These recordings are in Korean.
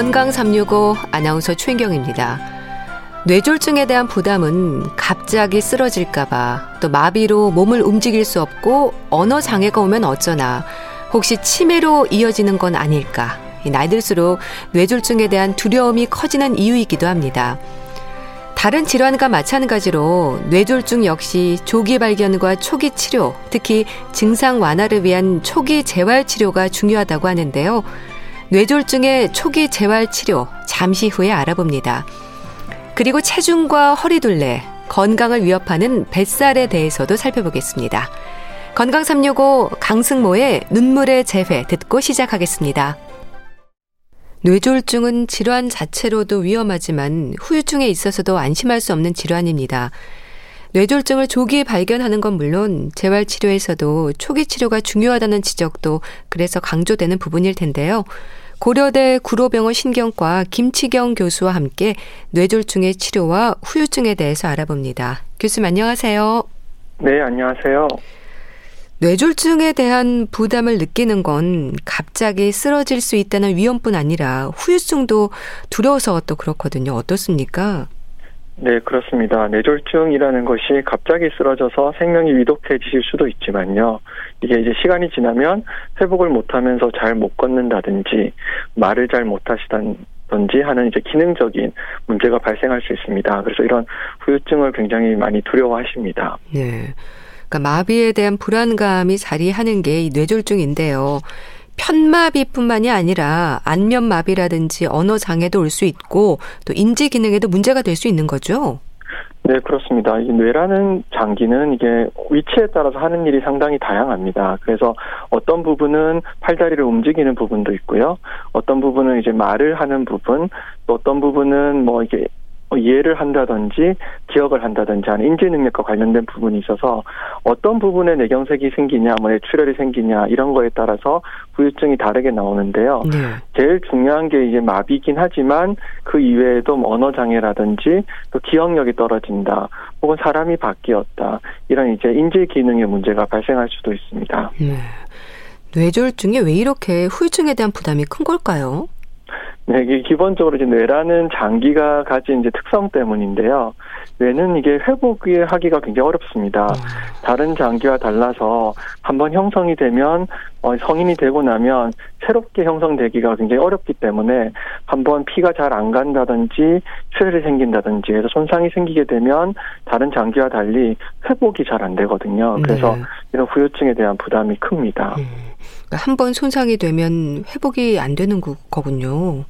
건강 365 아나운서 최인경입니다. 뇌졸중에 대한 부담은 갑자기 쓰러질까봐 또 마비로 몸을 움직일 수 없고 언어 장애가 오면 어쩌나 혹시 치매로 이어지는 건 아닐까 나이 들수록 뇌졸중에 대한 두려움이 커지는 이유이기도 합니다. 다른 질환과 마찬가지로 뇌졸중 역시 조기 발견과 초기 치료, 특히 증상 완화를 위한 초기 재활 치료가 중요하다고 하는데요. 뇌졸중의 초기 재활 치료 잠시 후에 알아봅니다. 그리고 체중과 허리둘레, 건강을 위협하는 뱃살에 대해서도 살펴보겠습니다. 건강 365 강승모의 눈물의 재회 듣고 시작하겠습니다. 뇌졸중은 질환 자체로도 위험하지만 후유증에 있어서도 안심할 수 없는 질환입니다. 뇌졸중을 조기 발견하는 건 물론 재활 치료에서도 초기 치료가 중요하다는 지적도 그래서 강조되는 부분일 텐데요. 고려대 구로병원 신경과 김치경 교수와 함께 뇌졸중의 치료와 후유증에 대해서 알아봅니다. 교수님 안녕하세요. 네, 안녕하세요. 뇌졸중에 대한 부담을 느끼는 건 갑자기 쓰러질 수 있다는 위험뿐 아니라 후유증도 두려워서 또 그렇거든요. 어떻습니까? 네, 그렇습니다. 뇌졸중이라는 것이 갑자기 쓰러져서 생명이 위독해지실 수도 있지만요. 이게 이제 시간이 지나면 회복을 못하면서 잘 못 걷는다든지 말을 잘 못하시던지 하는 이제 기능적인 문제가 발생할 수 있습니다. 그래서 이런 후유증을 굉장히 많이 두려워하십니다. 네. 그러니까 마비에 대한 불안감이 자리하는 게 이 뇌졸중인데요. 편마비뿐만이 아니라 안면마비라든지 언어 장애도 올 수 있고 또 인지 기능에도 문제가 될 수 있는 거죠. 네, 그렇습니다. 이 뇌라는 장기는 이게 위치에 따라서 하는 일이 상당히 다양합니다. 그래서 어떤 부분은 팔다리를 움직이는 부분도 있고요. 어떤 부분은 이제 말을 하는 부분, 또 어떤 부분은 뭐 이게 뭐 이해를 한다든지 기억을 한다든지 하는 인지 능력과 관련된 부분이 있어서 어떤 부분에 뇌경색이 생기냐, 뭐 뇌출혈이 생기냐 이런 거에 따라서 후유증이 다르게 나오는데요. 네. 제일 중요한 게 이제 마비긴 하지만 그 이외에도 뭐 언어 장애라든지 또 기억력이 떨어진다, 혹은 사람이 바뀌었다 이런 이제 인지 기능의 문제가 발생할 수도 있습니다. 네. 뇌졸중이 왜 이렇게 후유증에 대한 부담이 큰 걸까요? 네, 이게 기본적으로 이제 뇌라는 장기가 가진 이제 특성 때문인데요. 뇌는 이게 회복하기가 굉장히 어렵습니다. 음. 다른 장기와 달라서 한번 형성이 되면 어, 성인이 되고 나면 새롭게 형성되기가 굉장히 어렵기 때문에 한번 피가 잘 안 간다든지 출혈이 생긴다든지 해서 손상이 생기게 되면 다른 장기와 달리 회복이 잘 안 되거든요. 그래서 네. 이런 후유증에 대한 부담이 큽니다. 음. 한번 손상이 되면 회복이 안 되는 거군요.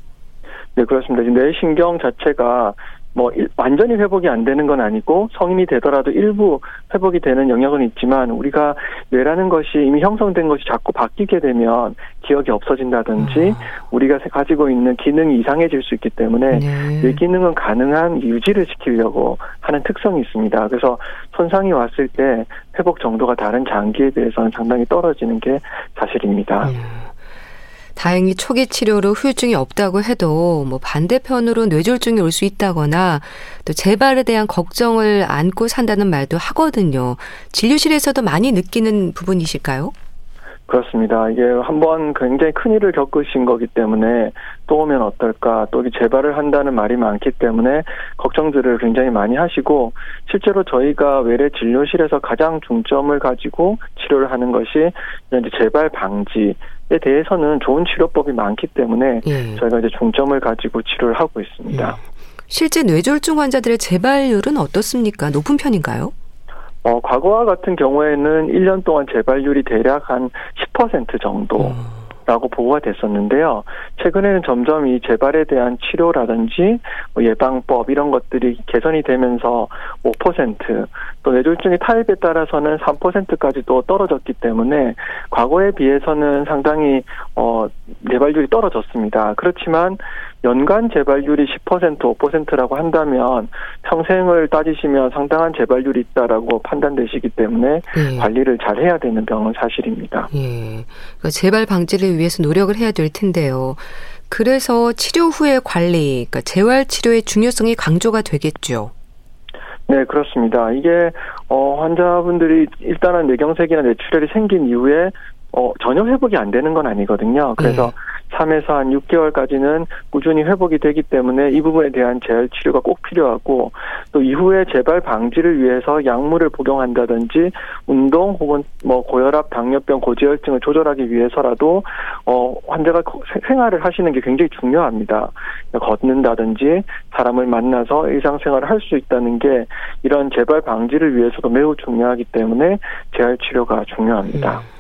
네, 그렇습니다. 뇌신경 자체가 뭐 완전히 회복이 안 되는 건 아니고 성인이 되더라도 일부 회복이 되는 영역은 있지만 우리가 뇌라는 것이 이미 형성된 것이 자꾸 바뀌게 되면 기억이 없어진다든지 아. 우리가 가지고 있는 기능이 이상해질 수 있기 때문에 네. 뇌 기능은 가능한 유지를 시키려고 하는 특성이 있습니다. 그래서 손상이 왔을 때 회복 정도가 다른 장기에 비해서는 상당히 떨어지는 게 사실입니다. 네. 다행히 초기 치료로 후유증이 없다고 해도 뭐 반대편으로 뇌졸중이 올 수 있다거나 또 재발에 대한 걱정을 안고 산다는 말도 하거든요. 진료실에서도 많이 느끼는 부분이실까요? 그렇습니다. 이게 한번 굉장히 큰 일을 겪으신 거기 때문에 또 오면 어떨까, 또 재발을 한다는 말이 많기 때문에 걱정들을 굉장히 많이 하시고, 실제로 저희가 외래 진료실에서 가장 중점을 가지고 치료를 하는 것이 이제 재발 방지, 에 대해서는 좋은 치료법이 많기 때문에 예. 저희가 이제 중점을 가지고 치료를 하고 있습니다. 예. 실제 뇌졸중 환자들의 재발률은 어떻습니까? 높은 편인가요? 어, 과거와 같은 경우에는 1년 동안 재발률이 대략 한 10% 정도. 음. 라고 보고가 됐었는데요. 최근에는 점점 이 재발에 대한 치료라든지 뭐 예방법 이런 것들이 개선이 되면서 5%또 뇌졸중의 타입에 따라서는 3%까지도 떨어졌기 때문에 과거에 비해서는 상당히 어 재발률이 떨어졌습니다. 그렇지만 연간 재발률이 10% 5%라고 한다면 평생을 따지시면 상당한 재발률이 있다라고 판단되시기 때문에 예. 관리를 잘 해야 되는 병은 사실입니다. 예. 그러니까 재발 방지를 위해서 노력을 해야 될 텐데요. 그래서 치료 후의 관리, 그러니까 재활 치료의 중요성이 강조가 되겠죠. 네, 그렇습니다. 이게 어 환자분들이 일단은 뇌경색이나 뇌출혈이 생긴 이후에 어, 전혀 회복이 안 되는 건 아니거든요. 그래서 3에서 한 6개월까지는 꾸준히 회복이 되기 때문에 이 부분에 대한 재활 치료가 꼭 필요하고 또 이후에 재발 방지를 위해서 약물을 복용한다든지 운동 혹은 뭐 고혈압, 당뇨병, 고지혈증을 조절하기 위해서라도 어 환자가 생활을 하시는 게 굉장히 중요합니다. 걷는다든지 사람을 만나서 일상생활을 할 수 있다는 게 이런 재발 방지를 위해서도 매우 중요하기 때문에 재활 치료가 중요합니다. 음.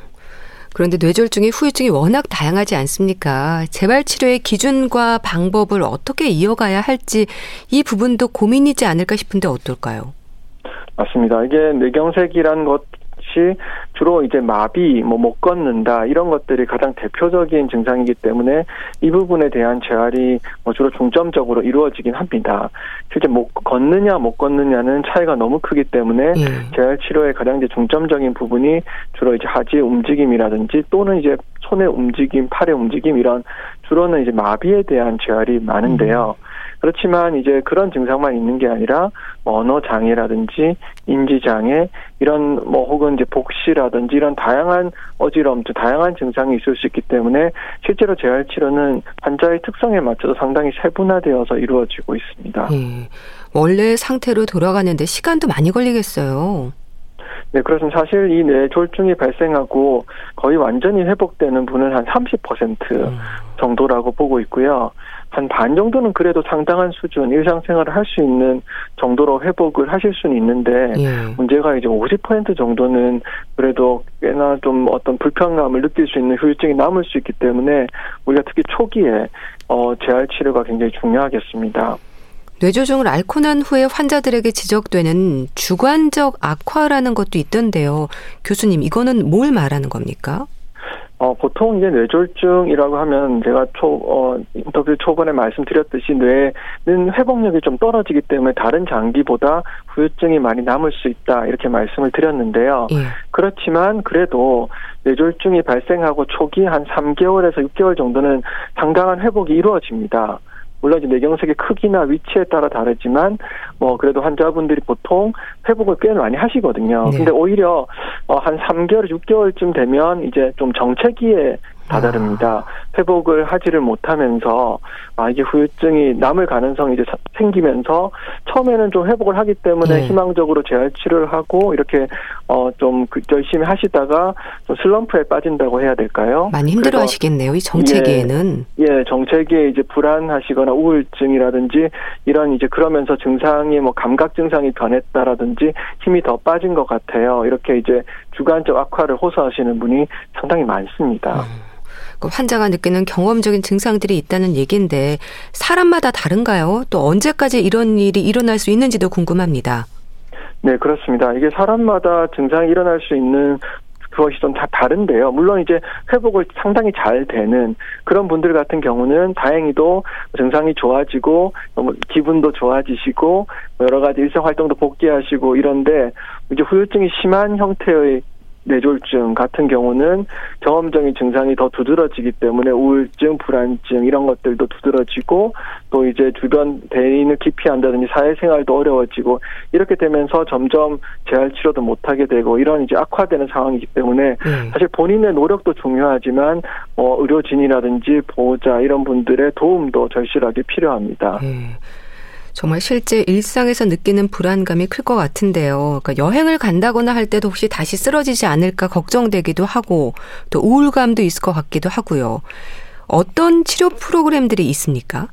그런데 뇌졸중의 후유증이 워낙 다양하지 않습니까? 재발 치료의 기준과 방법을 어떻게 이어가야 할지 이 부분도 고민이지 않을까 싶은데 어떨까요? 맞습니다. 이게 뇌경색이란 것 것이 주로 이제 마비, 뭐 못 걷는다 이런 것들이 가장 대표적인 증상이기 때문에 이 부분에 대한 재활이 뭐 주로 중점적으로 이루어지긴 합니다. 실제 못 걷느냐 못 걷느냐는 차이가 너무 크기 때문에 예. 재활 치료의 가장 이제 중점적인 부분이 주로 이제 하지의 움직임이라든지 또는 이제 손의 움직임, 팔의 움직임 이런 주로는 이제 마비에 대한 재활이 많은데요. 음. 그렇지만 이제 그런 증상만 있는 게 아니라 뭐 언어 장애라든지 인지 장애 이런 뭐 혹은 이제 복시라든지 이런 다양한 어지러움, 다양한 증상이 있을 수 있기 때문에 실제로 재활 치료는 환자의 특성에 맞춰서 상당히 세분화되어서 이루어지고 있습니다. 네. 원래 상태로 돌아가는데 시간도 많이 걸리겠어요. 네, 그렇습니다. 사실 이 뇌졸중이 발생하고 거의 완전히 회복되는 분은 한 30% 음. 정도라고 보고 있고요. 한 반 정도는 그래도 상당한 수준 일상생활을 할 수 있는 정도로 회복을 하실 수는 있는데 예. 문제가 이제 50% 정도는 그래도 꽤나 좀 어떤 불편감을 느낄 수 있는 후유증이 남을 수 있기 때문에 우리가 특히 초기에 어 재활 치료가 굉장히 중요하겠습니다. 뇌조종을 앓고 난 후에 환자들에게 지적되는 주관적 악화라는 것도 있던데요. 교수님, 이거는 뭘 말하는 겁니까? 어, 보통 이제 뇌졸중이라고 하면 제가 초, 어, 인터뷰 초반에 말씀드렸듯이 뇌는 회복력이 좀 떨어지기 때문에 다른 장기보다 후유증이 많이 남을 수 있다. 이렇게 말씀을 드렸는데요. 예. 그렇지만 그래도 뇌졸중이 발생하고 초기 한 3개월에서 6개월 정도는 상당한 회복이 이루어집니다. 물론 이제 뇌경색의 크기나 위치에 따라 다르지만 뭐 그래도 환자분들이 보통 회복을 꽤 많이 하시거든요. 네. 근데 오히려 어한 3개월, 6개월쯤 되면 이제 좀 정체기에 다다릅니다. 아. 회복을 하지를 못하면서 아 이게 후유증이 남을 가능성이 이제 생기면서 처음에는 좀 회복을 하기 때문에 네. 희망적으로 재활 치료를 하고 이렇게 어좀 그 열심히 하시다가 좀 슬럼프에 빠진다고 해야 될까요? 많이 힘들어 하시겠네요. 이 정체기에는 예, 예, 정체기에 이제 불안하시거나 우울증이라든지 이런 이제 그러면서 증상이 뭐 감각 증상이 변했다라든지 힘이 더 빠진 것 같아요. 이렇게 이제 주관적 악화를 호소하시는 분이 상당히 많습니다. 음. 그 환자가 느끼는 경험적인 증상들이 있다는 얘기인데 사람마다 다른가요? 또 언제까지 이런 일이 일어날 수 있는지도 궁금합니다. 네, 그렇습니다. 이게 사람마다 증상이 일어날 수 있는 그것이 좀 다 다른데요. 물론 이제 회복을 상당히 잘 되는 그런 분들 같은 경우는 다행히도 증상이 좋아지고 기분도 좋아지시고 여러 가지 일상 활동도 복귀하시고 이런데 이제 후유증이 심한 형태의 뇌졸중 같은 경우는 경험적인 증상이 더 두드러지기 때문에 우울증, 불안증 이런 것들도 두드러지고 또 이제 주변 대인을 기피한다든지 사회생활도 어려워지고 이렇게 되면서 점점 재활 치료도 못 하게 되고 이런 이제 악화되는 상황이기 때문에 네. 사실 본인의 노력도 중요하지만 뭐 의료진이라든지 보호자 이런 분들의 도움도 절실하게 필요합니다. 네. 정말 실제 일상에서 느끼는 불안감이 클 것 같은데요. 그러니까 여행을 간다거나 할 때도 혹시 다시 쓰러지지 않을까 걱정되기도 하고 또 우울감도 있을 것 같기도 하고요. 어떤 치료 프로그램들이 있습니까?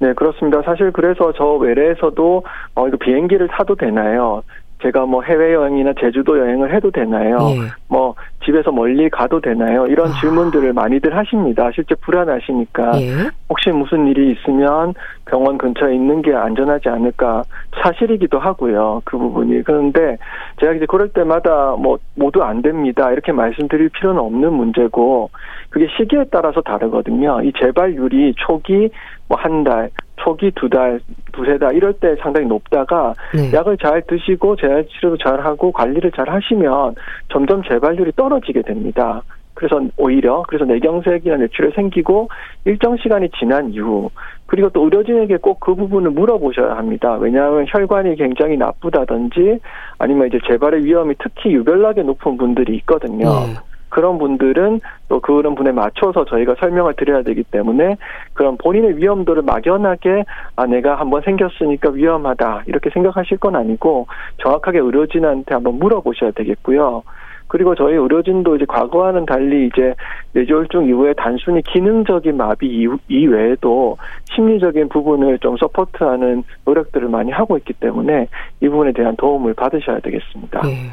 네, 그렇습니다. 사실 그래서 저 외래에서도 어 이거 비행기를 타도 되나요? 제가 뭐 해외 여행이나 제주도 여행을 해도 되나요? 예. 뭐 집에서 멀리 가도 되나요? 이런 아. 질문들을 많이들 하십니다. 실제 불안하시니까 예. 혹시 무슨 일이 있으면 병원 근처에 있는 게 안전하지 않을까 사실이기도 하고요. 그 부분이 그런데 제가 이제 그럴 때마다 뭐 모두 안 됩니다 이렇게 말씀드릴 필요는 없는 문제고 그게 시기에 따라서 다르거든요. 이 재발률이 초기 뭐 한 달, 초기 두 달, 두세 달 이럴 때 상당히 높다가 네. 약을 잘 드시고 재활 치료도 잘 하고 관리를 잘 하시면 점점 재발률이 떨어지게 됩니다. 그래서 오히려 그래서 뇌경색이나 뇌출혈 생기고 일정 시간이 지난 이후 그리고 또 의료진에게 꼭 그 부분을 물어보셔야 합니다. 왜냐하면 혈관이 굉장히 나쁘다든지 아니면 이제 재발의 위험이 특히 유별나게 높은 분들이 있거든요. 네. 그런 분들은 또 그런 분에 맞춰서 저희가 설명을 드려야 되기 때문에 그런 본인의 위험도를 막연하게 아 내가 한번 생겼으니까 위험하다 이렇게 생각하실 건 아니고 정확하게 의료진한테 한번 물어보셔야 되겠고요. 그리고 저희 의료진도 이제 과거와는 달리 이제 뇌졸중 이후에 단순히 기능적인 마비 이외에도 심리적인 부분을 좀 서포트하는 노력들을 많이 하고 있기 때문에 이 부분에 대한 도움을 받으셔야 되겠습니다. 네.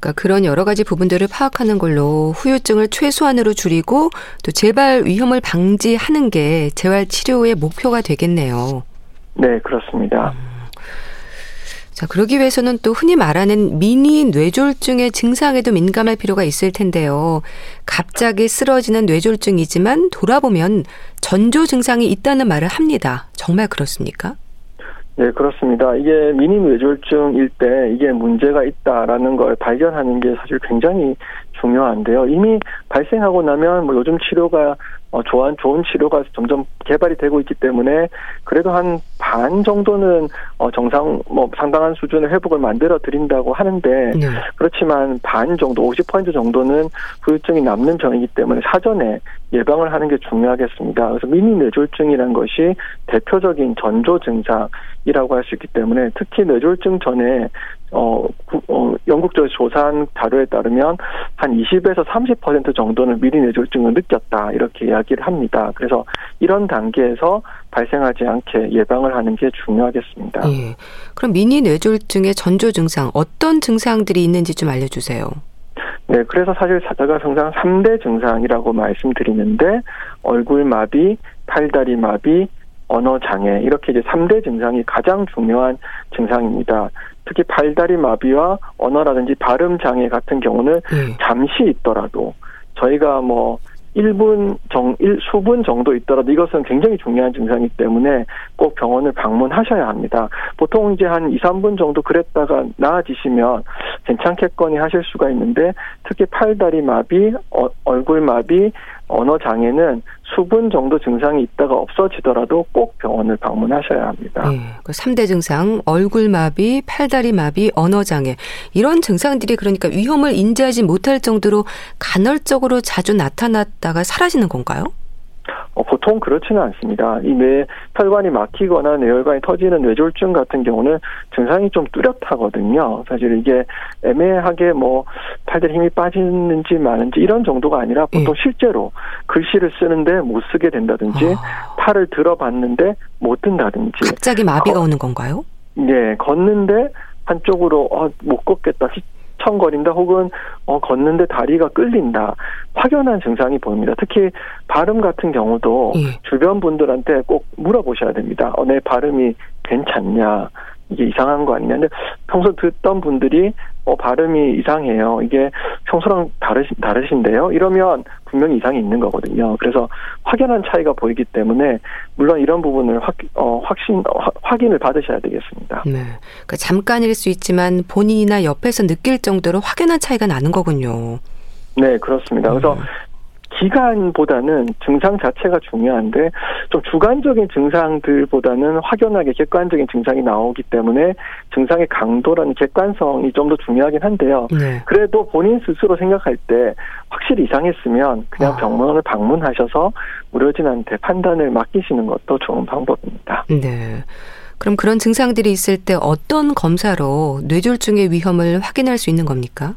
그러니까 그런 여러 가지 부분들을 파악하는 걸로 후유증을 최소한으로 줄이고 또 재발 위험을 방지하는 게 재활 치료의 목표가 되겠네요. 네, 그렇습니다. 음. 자, 그러기 위해서는 또 흔히 말하는 미니 뇌졸중의 증상에도 민감할 필요가 있을 텐데요. 갑자기 쓰러지는 뇌졸중이지만 돌아보면 전조 증상이 있다는 말을 합니다. 정말 그렇습니까? 네, 그렇습니다. 이게 미니 뇌졸중일 때 이게 문제가 있다라는 걸 발견하는 게 사실 굉장히 중요한데요. 이미 발생하고 나면 뭐 요즘 치료가 어, 좋은, 좋은 치료가 점점 개발이 되고 있기 때문에 그래도 한 반 정도는 어, 정상, 뭐 상당한 수준의 회복을 만들어 드린다고 하는데 네. 그렇지만 반 정도, 50% 정도는 후유증이 남는 병이기 때문에 사전에 예방을 하는 게 중요하겠습니다. 그래서 미니 뇌졸중이라는 것이 대표적인 전조 증상 이라고 할 수 있기 때문에 특히 뇌졸중 전에 어, 어, 영국 쪽에서 조사한 자료에 따르면 한 20에서 30% 정도는 미리 뇌졸중을 느꼈다 이렇게 이야기를 합니다. 그래서 이런 단계에서 발생하지 않게 예방을 하는 게 중요하겠습니다. 예. 그럼 미니 뇌졸중의 전조 증상 어떤 증상들이 있는지 좀 알려주세요. 네, 그래서 사실 사자가 성장 3대 증상이라고 말씀드리는데 얼굴 마비, 팔다리 마비, 언어 장애 이렇게 이제 3대 증상이 가장 중요한 증상입니다. 특히 팔다리 마비와 언어라든지 발음 장애 같은 경우는 음. 잠시 있더라도 저희가 뭐 1분 정, 1, 수분 정도 있더라도 이것은 굉장히 중요한 증상이기 때문에 꼭 병원을 방문하셔야 합니다. 보통 이제 한 2, 3분 정도 그랬다가 나아지시면 괜찮겠거니 하실 수가 있는데 특히 팔다리 마비, 어, 얼굴 마비, 언어 장애는 수분 정도 증상이 있다가 없어지더라도 꼭 병원을 방문하셔야 합니다. 네, 그 3대 증상, 얼굴 마비, 팔다리 마비, 언어 장애 이런 증상들이 그러니까 위험을 인지하지 못할 정도로 간헐적으로 자주 나타났다가 사라지는 건가요? 어, 보통 그렇지는 않습니다. 이 뇌 혈관이 막히거나 뇌혈관이 터지는 뇌졸중 같은 경우는 증상이 좀 뚜렷하거든요. 사실 이게 애매하게 뭐 팔들 힘이 빠지는지 마는지 이런 정도가 아니라 보통 예. 실제로 글씨를 쓰는데 못 쓰게 된다든지 아. 팔을 들어봤는데 못 든다든지 갑자기 마비가 어, 오는 건가요? 네, 걷는데 한쪽으로 어, 못 걷겠다 휘청거린다 혹은 어, 걷는데 다리가 끌린다 확연한 증상이 보입니다. 특히 발음 같은 경우도 예. 주변 분들한테 꼭 물어보셔야 됩니다. 어, 내 발음이 괜찮냐 이게 이상한 거 아니냐. 근데 평소 듣던 분들이 어, 발음이 이상해요. 이게 평소랑 다르시, 다르신데요. 이러면 분명히 이상이 있는 거거든요. 그래서 확연한 차이가 보이기 때문에 물론 이런 부분을 확, 어, 확신, 어, 확인을 받으셔야 되겠습니다. 네. 그러니까 잠깐일 수 있지만 본인이나 옆에서 느낄 정도로 확연한 차이가 나는 거군요. 네, 그렇습니다. 그래서 음. 기간보다는 증상 자체가 중요한데 좀 주관적인 증상들보다는 확연하게 객관적인 증상이 나오기 때문에 증상의 강도라는 객관성이 좀 더 중요하긴 한데요. 네. 그래도 본인 스스로 생각할 때 확실히 이상했으면 그냥 아. 병원을 방문하셔서 의료진한테 판단을 맡기시는 것도 좋은 방법입니다. 네. 그럼 그런 증상들이 있을 때 어떤 검사로 뇌졸중의 위험을 확인할 수 있는 겁니까?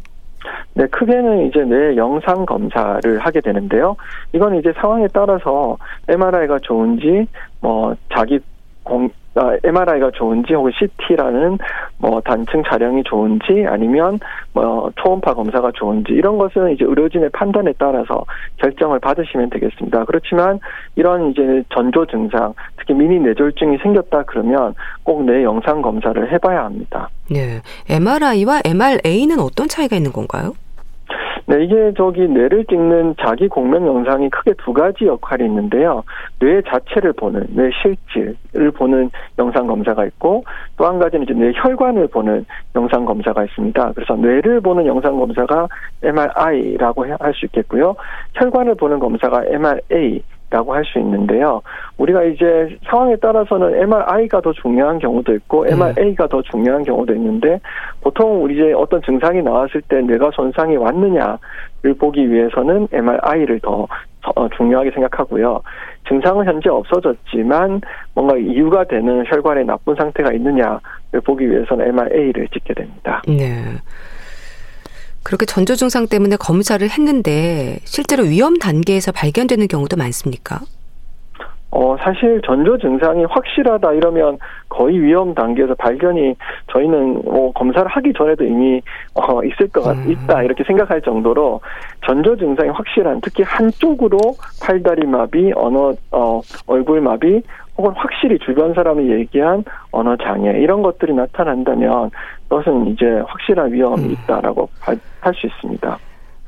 네, 크게는 이제 뇌 영상 검사를 하게 되는데요. 이건 이제 상황에 따라서 MRI가 좋은지, 뭐, 자기 공, 아, MRI가 좋은지 혹은 CT라는 뭐 단층 촬영이 좋은지 아니면 뭐 초음파 검사가 좋은지 이런 것은 이제 의료진의 판단에 따라서 결정을 받으시면 되겠습니다. 그렇지만 이런 이제 전조 증상, 특히 미니 뇌졸중이 생겼다 그러면 꼭 뇌 영상 검사를 해봐야 합니다. 네, MRI와 MRA는 어떤 차이가 있는 건가요? 네, 이게 저기 뇌를 찍는 자기 공명 영상이 크게 두 가지 역할이 있는데요. 뇌 자체를 보는 뇌 실질을 보는 영상 검사가 있고 또 한 가지는 이제 뇌 혈관을 보는 영상 검사가 있습니다. 그래서 뇌를 보는 영상 검사가 MRI라고 할 수 있겠고요. 혈관을 보는 검사가 MRA 라고 할 수 있는데요. 우리가 이제 상황에 따라서는 MRI가 더 중요한 경우도 있고 MRA가 더 중요한 경우도 있는데 보통 우리 이제 어떤 증상이 나왔을 때 뇌가 손상이 왔느냐를 보기 위해서는 MRI를 더 어, 중요하게 생각하고요. 증상은 현재 없어졌지만 뭔가 이유가 되는 혈관에 나쁜 상태가 있느냐를 보기 위해서는 MRA를 찍게 됩니다. 네. 그렇게 전조 증상 때문에 검사를 했는데 실제로 위험 단계에서 발견되는 경우도 많습니까? 어, 사실 전조 증상이 확실하다 이러면 거의 위험 단계에서 발견이 저희는 뭐 검사를 하기 전에도 이미 어, 있을 것 같, 음. 있다 이렇게 생각할 정도로 전조 증상이 확실한 특히 한쪽으로 팔다리 마비, 언어, 어, 얼굴 마비 혹은 확실히 주변 사람이 얘기한 언어 장애 이런 것들이 나타난다면 그것은 이제 확실한 위험이 음. 있다라고 할 수 있습니다.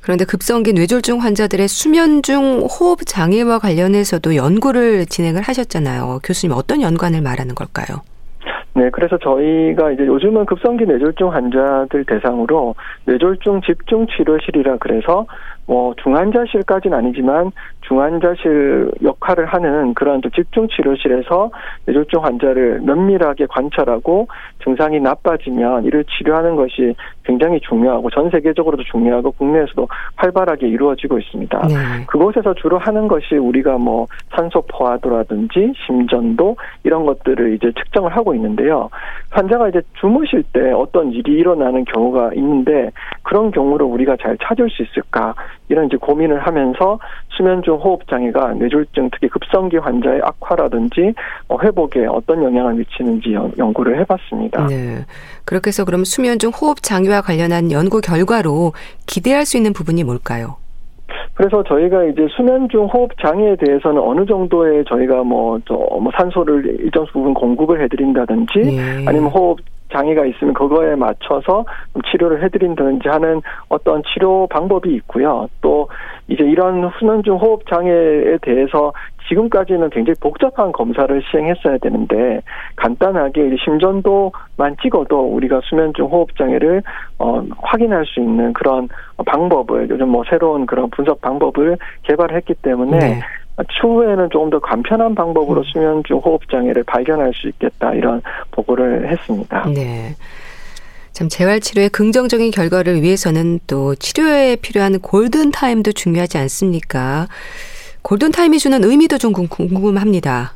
그런데 급성기 뇌졸중 환자들의 수면 중 호흡 장애와 관련해서도 연구를 진행을 하셨잖아요. 교수님 어떤 연관을 말하는 걸까요? 네, 그래서 저희가 이제 요즘은 급성기 뇌졸중 환자들 대상으로 뇌졸중 집중 치료실이라 그래서 뭐 중환자실까지는 아니지만 중환자실 역할을 하는 그런 집중 치료실에서 뇌졸중 환자를 면밀하게 관찰하고 증상이 나빠지면 이를 치료하는 것이 굉장히 중요하고 전 세계적으로도 중요하고 국내에서도 활발하게 이루어지고 있습니다. 네. 그곳에서 주로 하는 것이 우리가 뭐 산소 포화도라든지 심전도 이런 것들을 이제 측정을 하고 있는데요. 환자가 이제 주무실 때 어떤 일이 일어나는 경우가 있는데 그런 경우를 우리가 잘 찾을 수 있을까 이런 이제 고민을 하면서 수면 중 호흡 장애가 뇌졸중 특히 급성기 환자의 악화라든지 어, 회복에 어떤 영향을 미치는지 연구를 해봤습니다. 네. 그렇게 해서 그럼 수면 중 호흡 장애와 관련한 연구 결과로 기대할 수 있는 부분이 뭘까요? 그래서 저희가 이제 수면 중 호흡 장애에 대해서는 어느 정도의 저희가 뭐, 저, 뭐 산소를 일정 부분 공급을 해드린다든지 네. 아니면 호흡 장애가 있으면 그거에 맞춰서 치료를 해드린다든지 하는 어떤 치료 방법이 있고요. 또 이제 이런 수면중 호흡 장애에 대해서 지금까지는 굉장히 복잡한 검사를 시행했어야 되는데 간단하게 심전도만 찍어도 우리가 수면중 호흡 장애를 어, 확인할 수 있는 그런 방법을 요즘 뭐 새로운 그런 분석 방법을 개발했기 때문에 네. 추후에는 조금 더 간편한 방법으로 음. 수면중 호흡 장애를 발견할 수 있겠다 이런 보고를 했습니다. 네. 참 재활 치료의 긍정적인 결과를 위해서는 또 치료에 필요한 골든 타임도 중요하지 않습니까? 골든 타임이 주는 의미도 좀 궁금합니다.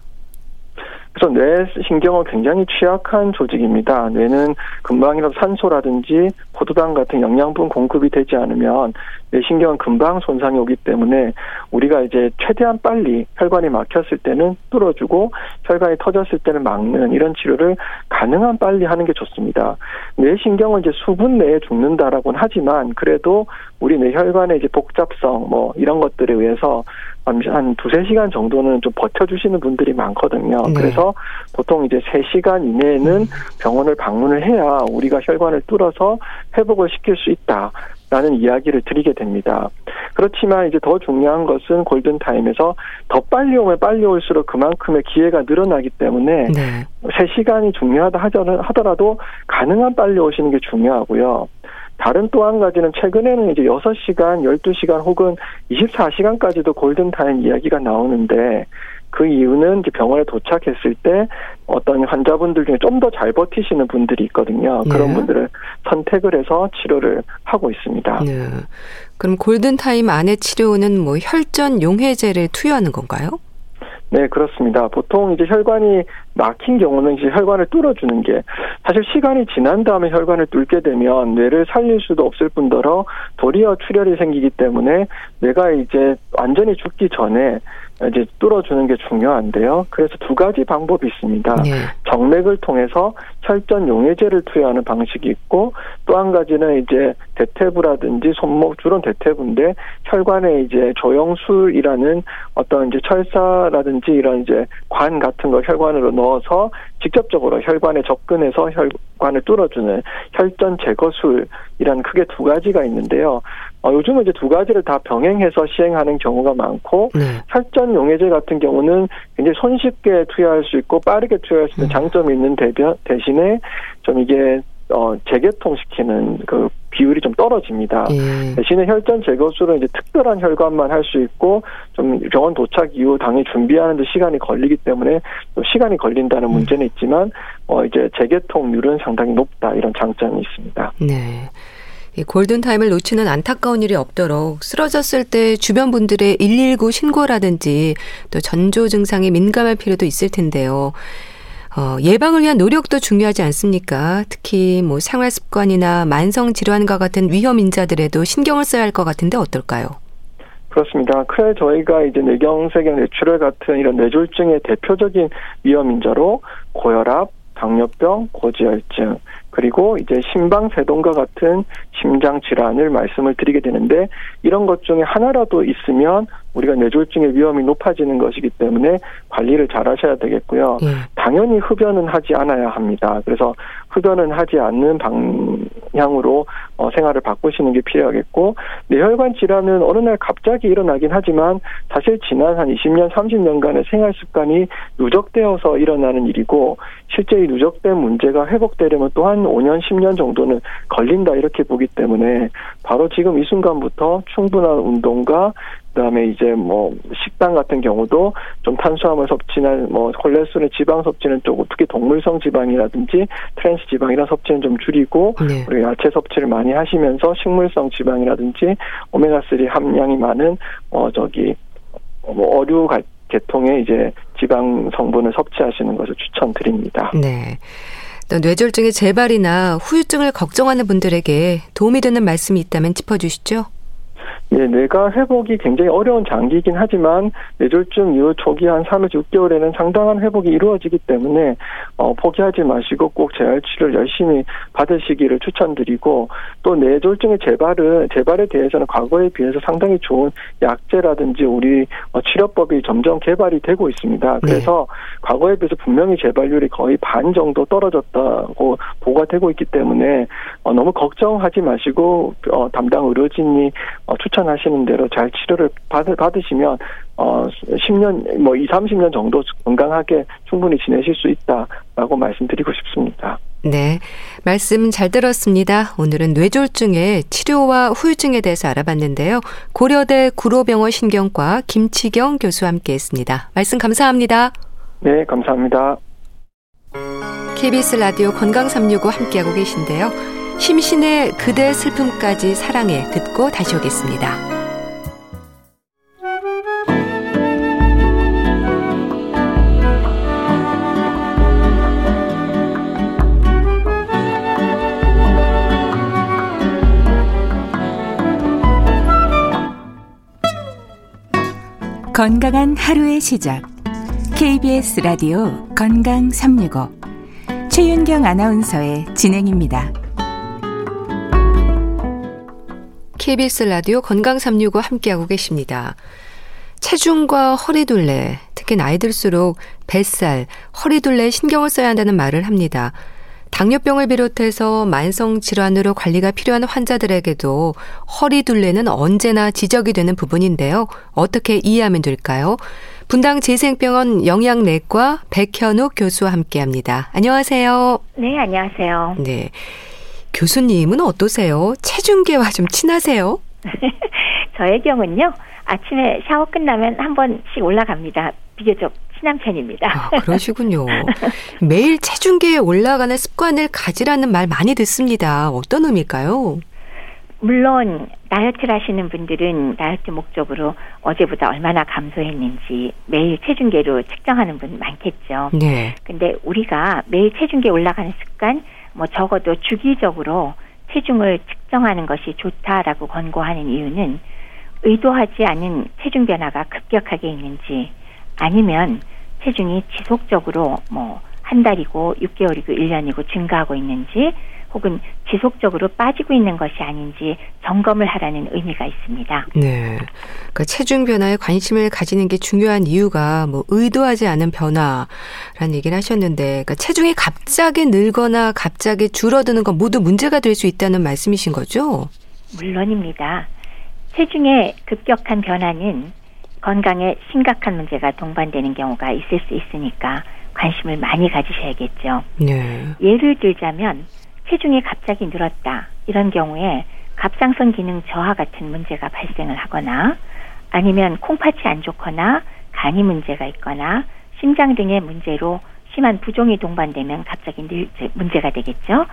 그래서 뇌 신경은 굉장히 취약한 조직입니다. 뇌는 금방이라도 산소라든지 포도당 같은 영양분 공급이 되지 않으면 뇌 신경은 금방 손상이 오기 때문에 우리가 이제 최대한 빨리 혈관이 막혔을 때는 뚫어주고 혈관이 터졌을 때는 막는 이런 치료를 가능한 빨리 하는 게 좋습니다. 뇌 신경은 이제 수분 내에 죽는다라고는 하지만 그래도 우리 뇌 혈관의 이제 복잡성 뭐 이런 것들에 의해서 한 두세 시간 정도는 좀 버텨주시는 분들이 많거든요. 네. 그래서 보통 이제 세 시간 이내에는 병원을 방문을 해야 우리가 혈관을 뚫어서 회복을 시킬 수 있다. 라는 이야기를 드리게 됩니다. 그렇지만 이제 더 중요한 것은 골든타임에서 더 빨리 오면 빨리 올수록 그만큼의 기회가 늘어나기 때문에 네. 3시간이 중요하다 하더라도 가능한 빨리 오시는 게 중요하고요. 다른 또 한 가지는 최근에는 이제 6시간, 12시간 혹은 24시간까지도 골든타임 이야기가 나오는데 그 이유는 이제 병원에 도착했을 때 어떤 환자분들 중에 좀 더 잘 버티시는 분들이 있거든요. 네. 그런 분들을 선택을 해서 치료를 하고 있습니다. 네. 그럼 골든타임 안에 치료는 뭐 혈전 용해제를 투여하는 건가요? 네, 그렇습니다. 보통 이제 혈관이 막힌 경우는 이제 혈관을 뚫어주는 게 사실 시간이 지난 다음에 혈관을 뚫게 되면 뇌를 살릴 수도 없을 뿐더러 도리어 출혈이 생기기 때문에 뇌가 이제 완전히 죽기 전에 이제 뚫어주는 게 중요한데요. 그래서 두 가지 방법이 있습니다. 네. 정맥을 통해서 혈전 용해제를 투여하는 방식이 있고 또 한 가지는 이제 대퇴부라든지 손목 주로 대퇴부인데 혈관에 이제 조영술이라는 어떤 이제 철사라든지 이런 이제 관 같은 걸 혈관으로 넣어 서 직접적으로 혈관에 접근해서 혈관을 뚫어주는 혈전 제거술이라는 크게 두 가지가 있는데요. 어, 요즘은 이제 두 가지를 다 병행해서 시행하는 경우가 많고 네. 혈전 용해제 같은 경우는 굉장히 손쉽게 투여할 수 있고 빠르게 투여할 수 있는 음. 장점이 있는 대변 대신에 좀 이게 어, 재개통시키는 그 비율이 좀 떨어집니다. 예. 대신에 혈전 제거술은 이제 특별한 혈관만 할 수 있고 좀 병원 도착 이후 당일 준비하는데 시간이 걸리기 때문에 또 시간이 걸린다는 음. 문제는 있지만 어 이제 재개통률은 상당히 높다 이런 장점이 있습니다. 네. 이 골든타임을 놓치는 안타까운 일이 없도록 쓰러졌을 때 주변 분들의 119 신고라든지 또 전조 증상에 민감할 필요도 있을 텐데요. 어, 예방을 위한 노력도 중요하지 않습니까? 특히 뭐 생활 습관이나 만성 질환과 같은 위험 인자들에도 신경을 써야 할 것 같은데 어떨까요? 그렇습니다. 그래 저희가 이제 뇌경색약 뇌출혈 같은 이런 뇌졸중의 대표적인 위험 인자로 고혈압, 당뇨병, 고지혈증, 그리고 이제 심방세동과 같은 심장 질환을 말씀을 드리게 되는데 이런 것 중에 하나라도 있으면 우리가 뇌졸중의 위험이 높아지는 것이기 때문에 관리를 잘 하셔야 되겠고요. 예. 당연히 흡연은 하지 않아야 합니다. 그래서 흡연은 하지 않는 방향으로 어, 생활을 바꾸시는 게 필요하겠고 뇌혈관 질환은 어느 날 갑자기 일어나긴 하지만 사실 지난 한 20년, 30년간의 생활 습관이 누적되어서 일어나는 일이고 실제 이 누적된 문제가 회복되려면 또 한 5년, 10년 정도는 걸린다 이렇게 보기 때문에 바로 지금 이 순간부터 충분한 운동과 그다음에 이제 뭐 식단 같은 경우도 좀 탄수화물 섭취나 뭐 콜레스테롤 지방 섭취는 조금 특히 동물성 지방이라든지 트랜스 지방이나 섭취는 좀 줄이고 네. 그리고 야채 섭취를 많이 하시면서 식물성 지방이라든지 오메가 3 함량이 많은 어 저기 뭐 어류 계통의 이제 지방 성분을 섭취하시는 것을 추천드립니다. 네. 뇌졸중의 재발이나 후유증을 걱정하는 분들에게 도움이 되는 말씀이 있다면 짚어주시죠. 예, 뇌가 회복이 굉장히 어려운 장기이긴 하지만 뇌졸중 이후 초기 한 3에서 6개월에는 상당한 회복이 이루어지기 때문에 어, 포기하지 마시고 꼭 재활 치료를 열심히 받으시기를 추천드리고 또 뇌졸중의 재발은 재발에 대해서는 과거에 비해서 상당히 좋은 약제라든지 우리 어, 치료법이 점점 개발이 되고 있습니다. 그래서 네. 과거에 비해서 분명히 재발률이 거의 반 정도 떨어졌다고 보고가 되고 있기 때문에 어, 너무 걱정하지 마시고 어, 담당 의료진이 어, 추천하시는 대로 잘 치료를 받, 받으시면 어 10년 뭐 2, 30년 정도 건강하게 충분히 지내실 수 있다라고 말씀드리고 싶습니다. 네. 말씀 잘 들었습니다. 오늘은 뇌졸중의 치료와 후유증에 대해서 알아봤는데요. 고려대 구로병원 신경과 김치경 교수와 함께 했습니다. 말씀 감사합니다. 네, 감사합니다. KBS 라디오 건강 365 함께하고 계신데요. 심신의 그대 슬픔까지 사랑해 듣고 다시 오겠습니다. 건강한 하루의 시작. KBS 라디오 건강 365. 최윤경 아나운서의 진행입니다. KBS 라디오 건강 365 함께하고 계십니다. 체중과 허리둘레, 특히 나이 들수록 뱃살, 허리둘레에 신경을 써야 한다는 말을 합니다. 당뇨병을 비롯해서 만성 질환으로 관리가 필요한 환자들에게도 허리둘레는 언제나 지적이 되는 부분인데요. 어떻게 이해하면 될까요? 분당 재생병원 영양내과 백현욱 교수와 함께합니다. 안녕하세요. 네, 안녕하세요. 네. 교수님은 어떠세요? 체중계와 좀 친하세요? 저의 경우는요. 아침에 샤워 끝나면 한 번씩 올라갑니다. 비교적 친한 편입니다. 아, 그러시군요. 매일 체중계에 올라가는 습관을 가지라는 말 많이 듣습니다. 어떤 의미일까요? 물론 다이어트를 하시는 분들은 다이어트 목적으로 어제보다 얼마나 감소했는지 매일 체중계로 측정하는 분 많겠죠. 네. 근데 우리가 매일 체중계 올라가는 습관 뭐 적어도 주기적으로 체중을 측정하는 것이 좋다라고 권고하는 이유는 의도하지 않은 체중 변화가 급격하게 있는지 아니면 체중이 지속적으로 뭐 한 달이고 6개월이고 1년이고 증가하고 있는지 혹은 지속적으로 빠지고 있는 것이 아닌지 점검을 하라는 의미가 있습니다. 네. 그러니까 체중 변화에 관심을 가지는 게 중요한 이유가 뭐 의도하지 않은 변화라는 얘기를 하셨는데 그러니까 체중이 갑자기 늘거나 갑자기 줄어드는 건 모두 문제가 될 수 있다는 말씀이신 거죠? 물론입니다. 체중의 급격한 변화는 건강에 심각한 문제가 동반되는 경우가 있을 수 있으니까 관심을 많이 가지셔야겠죠. 네. 예를 들자면 체중이 갑자기 늘었다. 이런 경우에 갑상선 기능 저하 같은 문제가 발생을 하거나 아니면 콩팥이 안 좋거나 간이 문제가 있거나 심장 등의 문제로 심한 부종이 동반되면 갑자기 늘 문제가 되겠죠.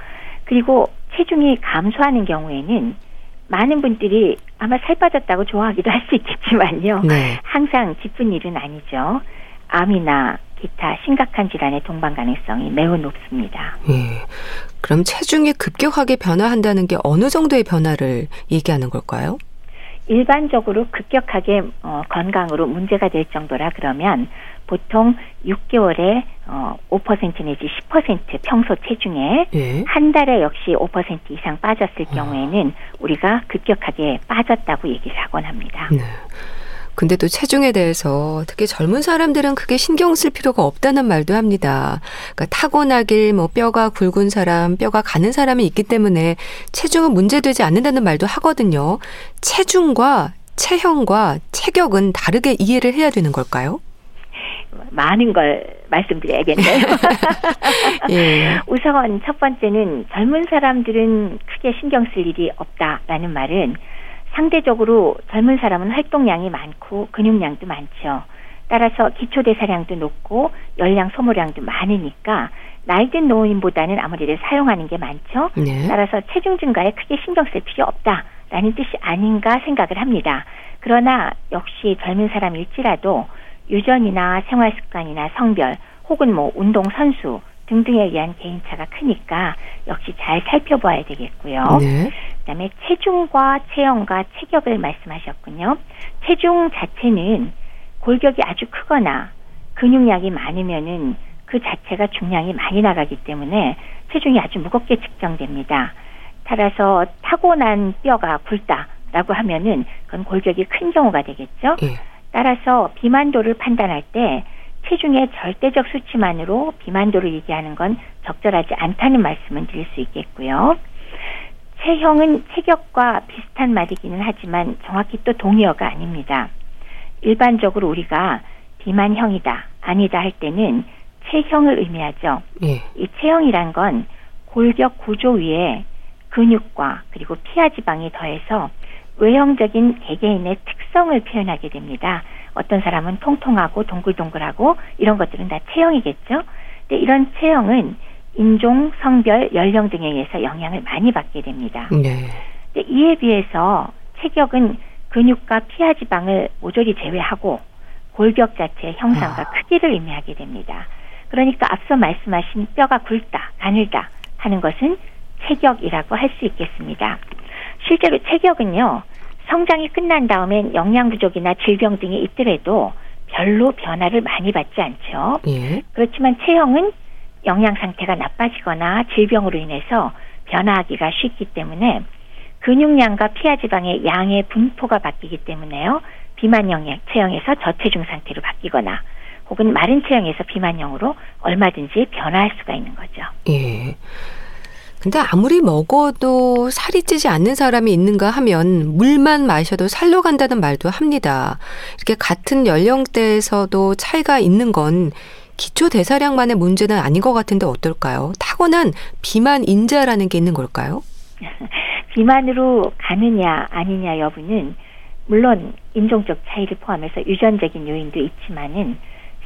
그리고 체중이 감소하는 경우에는 많은 분들이 아마 살 빠졌다고 좋아하기도 할 수 있겠지만요. 네. 항상 기쁜 일은 아니죠. 암이나 기타 심각한 질환의 동반 가능성이 매우 높습니다. 예. 그럼 체중이 급격하게 변화한다는 게 어느 정도의 변화를 얘기하는 걸까요? 일반적으로 급격하게 어, 건강으로 문제가 될 정도라 그러면 보통 6개월에 어, 5% 내지 10% 평소 체중에 예. 한 달에 역시 5% 이상 빠졌을 아. 경우에는 우리가 급격하게 빠졌다고 얘기를 하곤 합니다. 네. 근데 또 체중에 대해서 특히 젊은 사람들은 크게 신경 쓸 필요가 없다는 말도 합니다. 그러니까 타고나길 뭐 뼈가 굵은 사람, 뼈가 가는 사람이 있기 때문에 체중은 문제되지 않는다는 말도 하거든요. 체중과 체형과 체격은 다르게 이해를 해야 되는 걸까요? 많은 걸 말씀드려야겠네요. 예. 우선 첫 번째는 젊은 사람들은 크게 신경 쓸 일이 없다라는 말은 상대적으로 젊은 사람은 활동량이 많고 근육량도 많죠. 따라서 기초 대사량도 높고 열량 소모량도 많으니까 나이든 노인보다는 아무래도 사용하는 게 많죠. 네. 따라서 체중 증가에 크게 신경 쓸 필요 없다라는 뜻이 아닌가 생각을 합니다. 그러나 역시 젊은 사람일지라도 유전이나 생활 습관이나 성별 혹은 뭐 운동 선수 등등에 의한 개인차가 크니까 역시 잘 살펴봐야 되겠고요. 네. 그다음에 체중과 체형과 체격을 말씀하셨군요. 체중 자체는 골격이 아주 크거나 근육량이 많으면은 그 자체가 중량이 많이 나가기 때문에 체중이 아주 무겁게 측정됩니다. 따라서 타고난 뼈가 굵다라고 하면은 그건 골격이 큰 경우가 되겠죠. 네. 따라서 비만도를 판단할 때 체중의 절대적 수치만으로 비만도를 얘기하는 건 적절하지 않다는 말씀을 드릴 수 있겠고요. 체형은 체격과 비슷한 말이기는 하지만 정확히 또 동의어가 아닙니다. 일반적으로 우리가 비만형이다, 아니다 할 때는 체형을 의미하죠. 예. 이 체형이란 건 골격 구조 위에 근육과 그리고 피하 지방이 더해서 외형적인 개개인의 특성을 표현하게 됩니다. 어떤 사람은 통통하고 동글동글하고 이런 것들은 다 체형이겠죠. 근데 이런 체형은 인종, 성별, 연령 등에 의해서 영향을 많이 받게 됩니다. 네. 이에 비해서 체격은 근육과 피하 지방을 모조리 제외하고 골격 자체의 형상과 아. 크기를 의미하게 됩니다. 그러니까 앞서 말씀하신 뼈가 굵다, 가늘다 하는 것은 체격이라고 할 수 있겠습니다. 실제로 체격은요, 성장이 끝난 다음엔 영양 부족이나 질병 등이 있더라도 별로 변화를 많이 받지 않죠. 예. 그렇지만 체형은 영양 상태가 나빠지거나 질병으로 인해서 변화하기가 쉽기 때문에 근육량과 피하 지방의 양의 분포가 바뀌기 때문에요. 비만형 체형에서 저체중 상태로 바뀌거나 혹은 마른 체형에서 비만형으로 얼마든지 변화할 수가 있는 거죠. 예. 근데 아무리 먹어도 살이 찌지 않는 사람이 있는가 하면 물만 마셔도 살로 간다는 말도 합니다. 이렇게 같은 연령대에서도 차이가 있는 건 기초 대사량만의 문제는 아닌 것 같은데 어떨까요? 타고난 비만 인자라는 게 있는 걸까요? 비만으로 가느냐 아니냐 여부는 물론 인종적 차이를 포함해서 유전적인 요인도 있지만은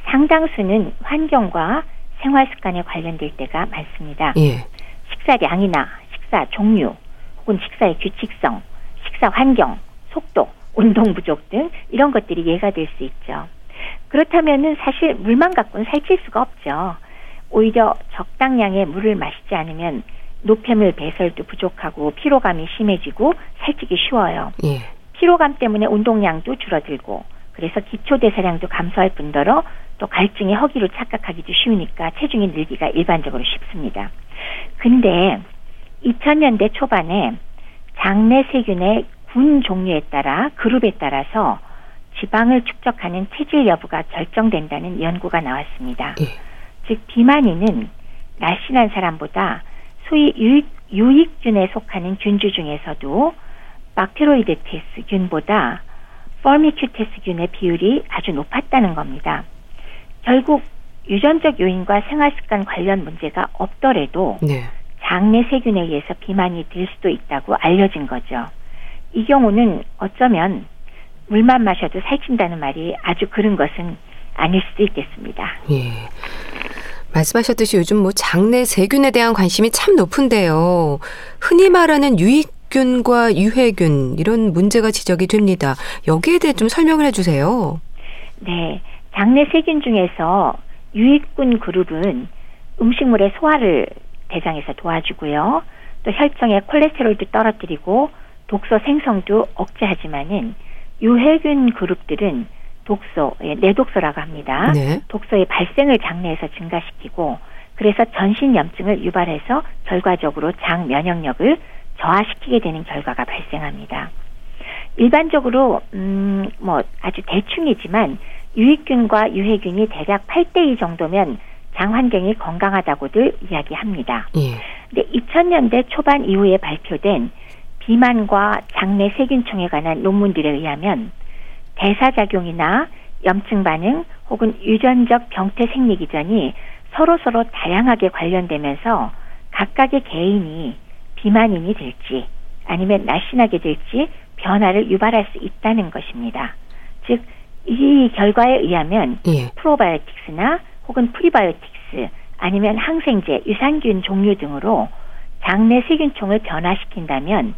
상당수는 환경과 생활 습관에 관련될 때가 많습니다. 예. 식사량이나 식사 종류 혹은 식사의 규칙성, 식사 환경, 속도, 운동 부족 등 이런 것들이 예가 될 수 있죠. 그렇다면은 사실 물만 갖고는 살찔 수가 없죠. 오히려 적당량의 물을 마시지 않으면 노폐물 배설도 부족하고 피로감이 심해지고 살찌기 쉬워요. 예. 피로감 때문에 운동량도 줄어들고 그래서 기초 대사량도 감소할 뿐더러 또 갈증에 허기로 착각하기도 쉬우니까 체중이 늘기가 일반적으로 쉽습니다. 근데 2000년대 초반에 장내 세균의 군 종류에 따라 그룹에 따라서 지방을 축적하는 체질 여부가 결정된다는 연구가 나왔습니다. 예. 즉 비만인은 날씬한 사람보다 소위 유익, 유익균에 속하는 균주 중에서도 박테로이데테스균보다 퍼미큐테스균의 비율이 아주 높았다는 겁니다. 결국 유전적 요인과 생활 습관 관련 문제가 없더라도 네. 장내 세균에 의해서 비만이 될 수도 있다고 알려진 거죠. 이 경우는 어쩌면 물만 마셔도 살찐다는 말이 아주 그런 것은 아닐 수도 있겠습니다. 예. 말씀하셨듯이 요즘 뭐 장내 세균에 대한 관심이 참 높은데요. 흔히 말하는 유익균과 유해균 이런 문제가 지적이 됩니다. 여기에 대해 좀 설명을 해주세요. 네, 장내 세균 중에서 유익균 그룹은 음식물의 소화를 대장에서 도와주고요. 또 혈청의 콜레스테롤도 떨어뜨리고 독소 생성도 억제하지만은 유해균 그룹들은 독소, 예, 내독소라고 합니다. 네. 독소의 발생을 장내에서 증가시키고 그래서 전신 염증을 유발해서 결과적으로 장 면역력을 저하시키게 되는 결과가 발생합니다. 일반적으로 음 뭐 아주 대충이지만 유익균과 유해균이 대략 8대 2 정도면 장 환경이 건강하다고들 이야기합니다. 예. 근데 2000년대 초반 이후에 발표된 비만과 장내 세균총에 관한 논문들에 의하면 대사작용이나 염증 반응 혹은 유전적 병태 생리 기 전이 서로 서로 다양하게 관련되면서 각각의 개인이 비만인이 될지 아니면 날씬하게 될지 변화를 유발할 수 있다는 것입니다. 즉, 이 결과에 의하면 예. 프로바이오틱스나 혹은 프리바이오틱스 아니면 항생제, 유산균 종류 등으로 장내 세균총을 변화시킨다면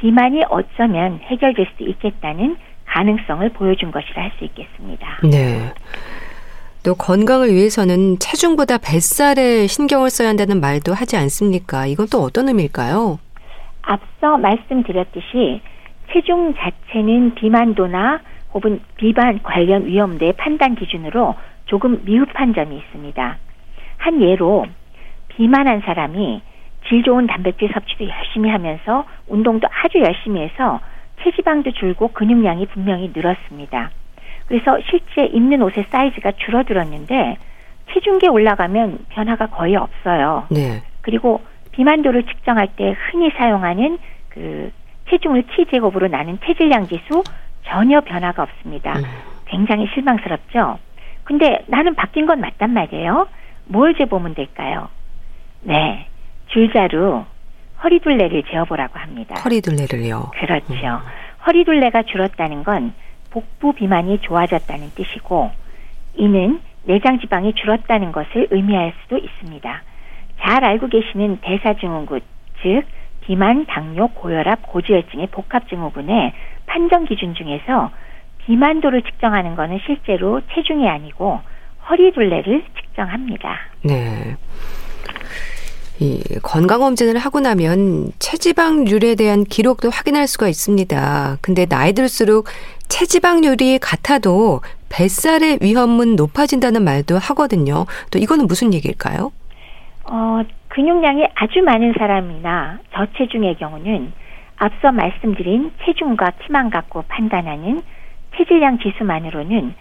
비만이 어쩌면 해결될 수 있겠다는 가능성을 보여준 것이라 할 수 있겠습니다. 네. 또 건강을 위해서는 체중보다 뱃살에 신경을 써야 한다는 말도 하지 않습니까? 이건 또 어떤 의미일까요? 앞서 말씀드렸듯이 체중 자체는 비만도나 혹은 비만 관련 위험도의 판단 기준으로 조금 미흡한 점이 있습니다. 한 예로 비만한 사람이 질 좋은 단백질 섭취도 열심히 하면서 운동도 아주 열심히 해서 체지방도 줄고 근육량이 분명히 늘었습니다. 그래서 실제 입는 옷의 사이즈가 줄어들었는데 체중계 올라가면 변화가 거의 없어요. 네. 그리고 비만도를 측정할 때 흔히 사용하는 그 체중을 키 제곱으로 나눈 체질량 지수 전혀 변화가 없습니다. 음. 굉장히 실망스럽죠. 근데 나는 바뀐 건 맞단 말이에요. 뭘 재보면 될까요? 네. 줄자로 허리둘레를 재어보라고 합니다. 허리둘레를요? 그렇죠. 음. 허리둘레가 줄었다는 건 복부 비만이 좋아졌다는 뜻이고 이는 내장 지방이 줄었다는 것을 의미할 수도 있습니다. 잘 알고 계시는 대사증후군, 즉 비만, 당뇨, 고혈압, 고지혈증의 복합증후군의 판정 기준 중에서 비만도를 측정하는 것은 실제로 체중이 아니고 허리둘레를 측정합니다. 네. 이 건강검진을 하고 나면 체지방률에 대한 기록도 확인할 수가 있습니다. 근데 나이 들수록 체지방률이 같아도 뱃살의 위험은 높아진다는 말도 하거든요. 또 이거는 무슨 얘기일까요? 어, 근육량이 아주 많은 사람이나 저체중의 경우는 앞서 말씀드린 체중과 키만 갖고 판단하는 체질량 지수만으로는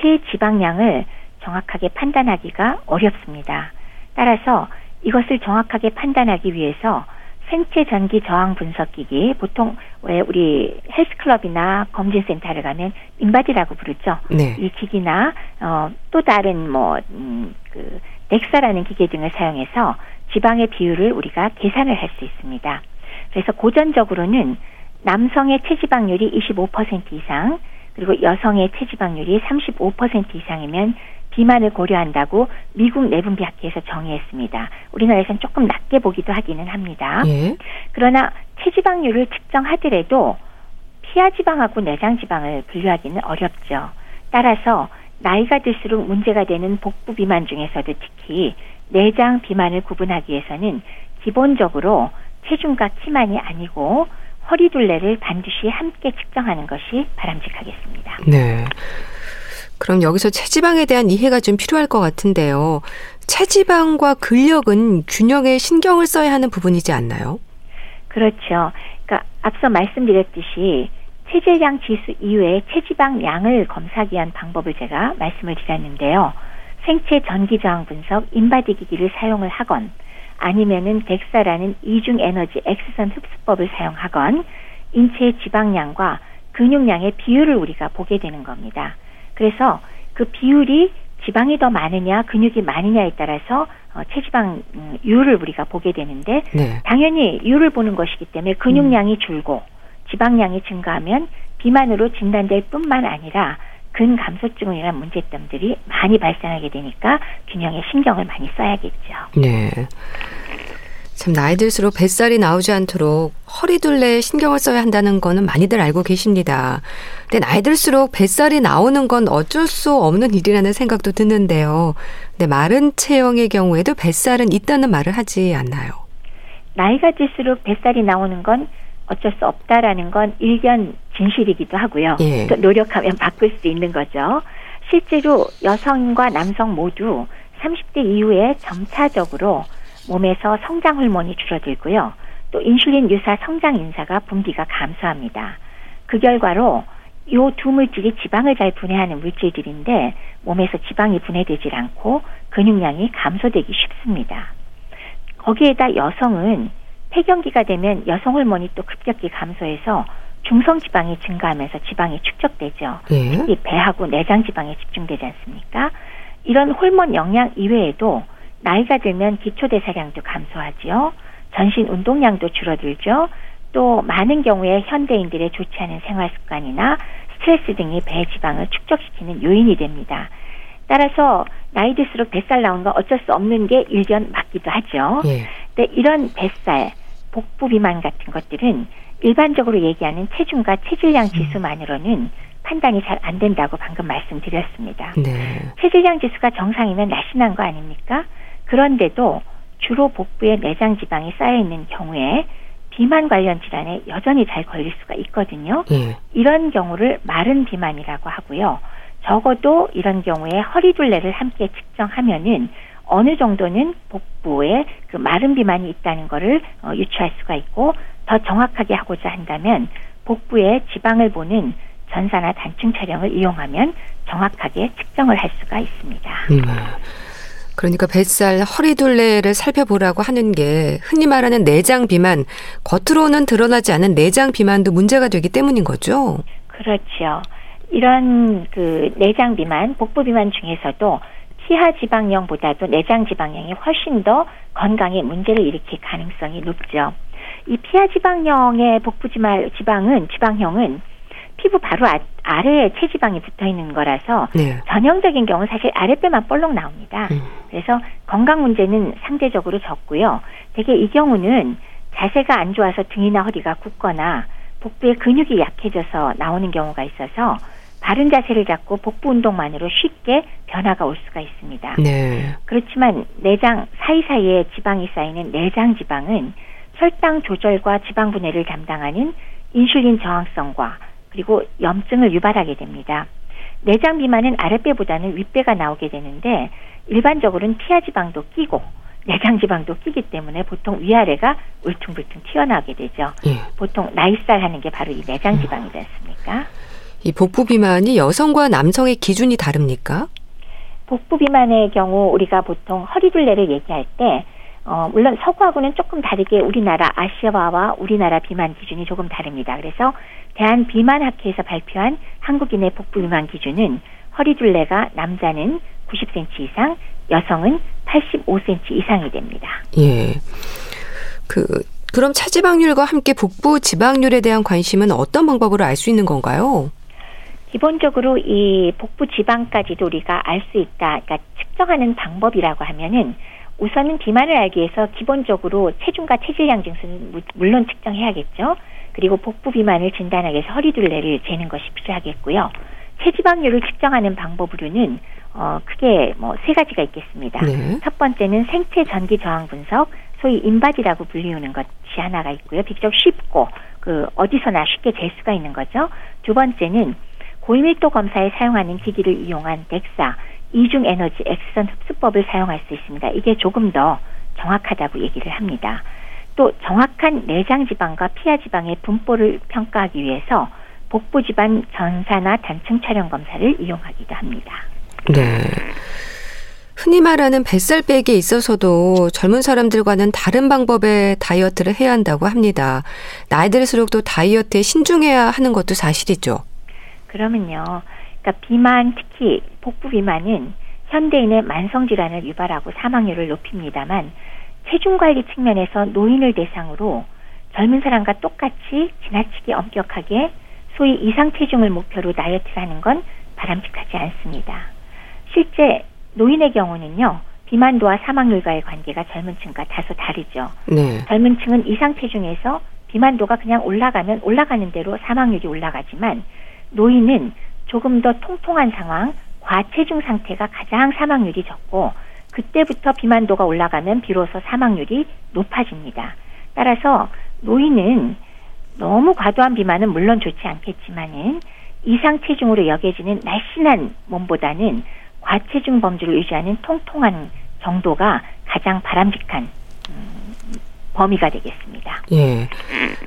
체지방량을 정확하게 판단하기가 어렵습니다. 따라서 이것을 정확하게 판단하기 위해서 생체 전기 저항 분석기기 보통 왜 우리 헬스클럽이나 검진센터를 가면 인바디라고 부르죠. 네. 이 기기나 어, 또 다른 뭐그 음, 넥사라는 기계 등을 사용해서 지방의 비율을 우리가 계산을 할 수 있습니다. 그래서 고전적으로는 남성의 체지방률이 25% 이상 그리고 여성의 체지방률이 35% 이상이면 비만을 고려한다고 미국 내분비학회에서 정의했습니다. 우리나라에서는 조금 낮게 보기도 하기는 합니다. 예. 그러나 체지방률을 측정하더라도 피하지방하고 내장지방을 분류하기는 어렵죠. 따라서 나이가 들수록 문제가 되는 복부 비만 중에서도 특히 내장 비만을 구분하기 위해서는 기본적으로 체중과 키만이 아니고 허리 둘레를 반드시 함께 측정하는 것이 바람직하겠습니다. 네. 그럼 여기서 체지방에 대한 이해가 좀 필요할 것 같은데요. 체지방과 근력은 균형에 신경을 써야 하는 부분이지 않나요? 그렇죠. 그러니까 앞서 말씀드렸듯이 체질량 지수 이외에 체지방 양을 검사하기 위한 방법을 제가 말씀을 드렸는데요. 생체 전기 저항 분석 인바디 기기를 사용을 하건 아니면은 DEXA라는 이중 에너지 엑스선 흡수법을 사용하건 인체의 지방량과 근육량의 비율을 우리가 보게 되는 겁니다. 그래서 그 비율이 지방이 더 많으냐 근육이 많으냐에 따라서 어, 체지방률을 음, 우리가 보게 되는데 네. 당연히 율을 보는 것이기 때문에 근육량이 줄고 지방량이 증가하면 비만으로 진단될 뿐만 아니라 근감소증이라는 문제점들이 많이 발생하게 되니까 균형에 신경을 많이 써야겠죠. 네. 참 나이 들수록 뱃살이 나오지 않도록 허리둘레에 신경을 써야 한다는 거는 많이들 알고 계십니다. 근데 나이 들수록 뱃살이 나오는 건 어쩔 수 없는 일이라는 생각도 드는데요. 근데 마른 체형의 경우에도 뱃살은 있다는 말을 하지 않나요? 나이가 들수록 뱃살이 나오는 건 어쩔 수 없다라는 건 일견 진실이기도 하고요. 예. 노력하면 바꿀 수 있는 거죠. 실제로 여성과 남성 모두 30대 이후에 점차적으로 몸에서 성장 호르몬이 줄어들고요. 또 인슐린 유사 성장 인사가 분비가 감소합니다. 그 결과로 이 두 물질이 지방을 잘 분해하는 물질들인데 몸에서 지방이 분해되질 않고 근육량이 감소되기 쉽습니다. 거기에다 여성은 폐경기가 되면 여성 호르몬이 또 급격히 감소해서 중성 지방이 증가하면서 지방이 축적되죠. 네. 특히 배하고 내장 지방에 집중되지 않습니까? 이런 호르몬 영향 이외에도 나이가 들면 기초 대사량도 감소하지요. 전신 운동량도 줄어들죠. 또 많은 경우에 현대인들의 좋지 않은 생활 습관이나 스트레스 등이 배 지방을 축적시키는 요인이 됩니다. 따라서 나이 들수록 뱃살 나오는 건 어쩔 수 없는 게 일견 맞기도 하죠. 예. 근데 이런 뱃살, 복부 비만 같은 것들은 일반적으로 얘기하는 체중과 체질량 지수만으로는 판단이 잘 안 된다고 방금 말씀드렸습니다. 네. 체질량 지수가 정상이면 날씬한 거 아닙니까? 그런데도 주로 복부에 내장 지방이 쌓여 있는 경우에 비만 관련 질환에 여전히 잘 걸릴 수가 있거든요. 네. 이런 경우를 마른 비만이라고 하고요. 적어도 이런 경우에 허리둘레를 함께 측정하면은 어느 정도는 복부에 그 마른 비만이 있다는 것을 어, 유추할 수가 있고 더 정확하게 하고자 한다면 복부에 지방을 보는 전사나 단층 촬영을 이용하면 정확하게 측정을 할 수가 있습니다. 음. 그러니까 뱃살, 허리둘레를 살펴보라고 하는 게 흔히 말하는 내장 비만, 겉으로는 드러나지 않은 내장 비만도 문제가 되기 때문인 거죠. 그렇죠. 이런 그 내장 비만, 복부 비만 중에서도 피하 지방령보다도 내장 지방령이 훨씬 더 건강에 문제를 일으킬 가능성이 높죠. 이 피하 지방령의 복부 지방은 지방형은 피부 바로 아, 아래에 체지방이 붙어 있는 거라서 네. 전형적인 경우 사실 아랫배만 볼록 나옵니다. 음. 그래서 건강 문제는 상대적으로 적고요. 대개 이 경우는 자세가 안 좋아서 등이나 허리가 굽거나 복부의 근육이 약해져서 나오는 경우가 있어서 바른 자세를 잡고 복부 운동만으로 쉽게 변화가 올 수가 있습니다. 네. 그렇지만 내장 사이사이에 지방이 쌓이는 내장 지방은 혈당 조절과 지방 분해를 담당하는 인슐린 저항성과 그리고 염증을 유발하게 됩니다. 내장 비만은 아랫배보다는 윗배가 나오게 되는데 일반적으로는 피하 지방도 끼고 내장 지방도 끼기 때문에 보통 위아래가 울퉁불퉁 튀어나오게 되죠. 예. 보통 나이살 하는 게 바로 이 내장 지방이지 않습니까? 이 복부 비만이 여성과 남성의 기준이 다릅니까? 복부 비만의 경우 우리가 보통 허리둘레를 얘기할 때 어, 물론 서구하고는 조금 다르게 우리나라 아시아와 우리나라 비만 기준이 조금 다릅니다. 그래서 대한 비만 학회에서 발표한 한국인의 복부 비만 기준은 허리 둘레가 남자는 90cm 이상, 여성은 85cm 이상이 됩니다. 예. 그 그럼 차지방률과 함께 복부 지방률에 대한 관심은 어떤 방법으로 알 수 있는 건가요? 기본적으로 이 복부 지방까지도 우리가 알 수 있다. 그러니까 측정하는 방법이라고 하면은 우선은 비만을 알기 위해서 기본적으로 체중과 체질량 증수는 물론 측정해야겠죠. 그리고 복부 비만을 진단하기 위해서 허리둘레를 재는 것이 필요하겠고요. 체지방률을 측정하는 방법으로는 어 크게 뭐 세 가지가 있겠습니다. 네. 첫 번째는 생체 전기 저항 분석, 소위 인바디라고 불리우는 것이 하나가 있고요. 비교적 쉽고 그 어디서나 쉽게 잴 수가 있는 거죠. 두 번째는 고밀도 검사에 사용하는 기기를 이용한 덱사 이중 에너지 엑스선 흡수법을 사용할 수 있습니다. 이게 조금 더 정확하다고 얘기를 합니다. 또 정확한 내장 지방과 피하 지방의 분포를 평가하기 위해서 복부 지방 전사나 단층 촬영 검사를 이용하기도 합니다. 네. 흔히 말하는 뱃살 빼기에 있어서도 젊은 사람들과는 다른 방법의 다이어트를 해야 한다고 합니다. 나이 들수록 또 다이어트에 신중해야 하는 것도 사실이죠. 그러면요. 그러니까 비만 특히 복부 비만은 현대인의 만성 질환을 유발하고 사망률을 높입니다만 체중 관리 측면에서 노인을 대상으로 젊은 사람과 똑같이 지나치게 엄격하게 소위 이상 체중을 목표로 다이어트를 하는 건 바람직하지 않습니다. 실제 노인의 경우는요. 비만도와 사망률과의 관계가 젊은 층과 다소 다르죠. 네. 젊은 층은 이상 체중에서 비만도가 그냥 올라가면 올라가는 대로 사망률이 올라가지만 노인은 조금 더 통통한 상황, 과체중 상태가 가장 사망률이 적고 그때부터 비만도가 올라가면 비로소 사망률이 높아집니다. 따라서 노인은 너무 과도한 비만은 물론 좋지 않겠지만은 이상 체중으로 여겨지는 날씬한 몸보다는 과체중 범주를 유지하는 통통한 정도가 가장 바람직한 음, 범위가 되겠습니다. 예.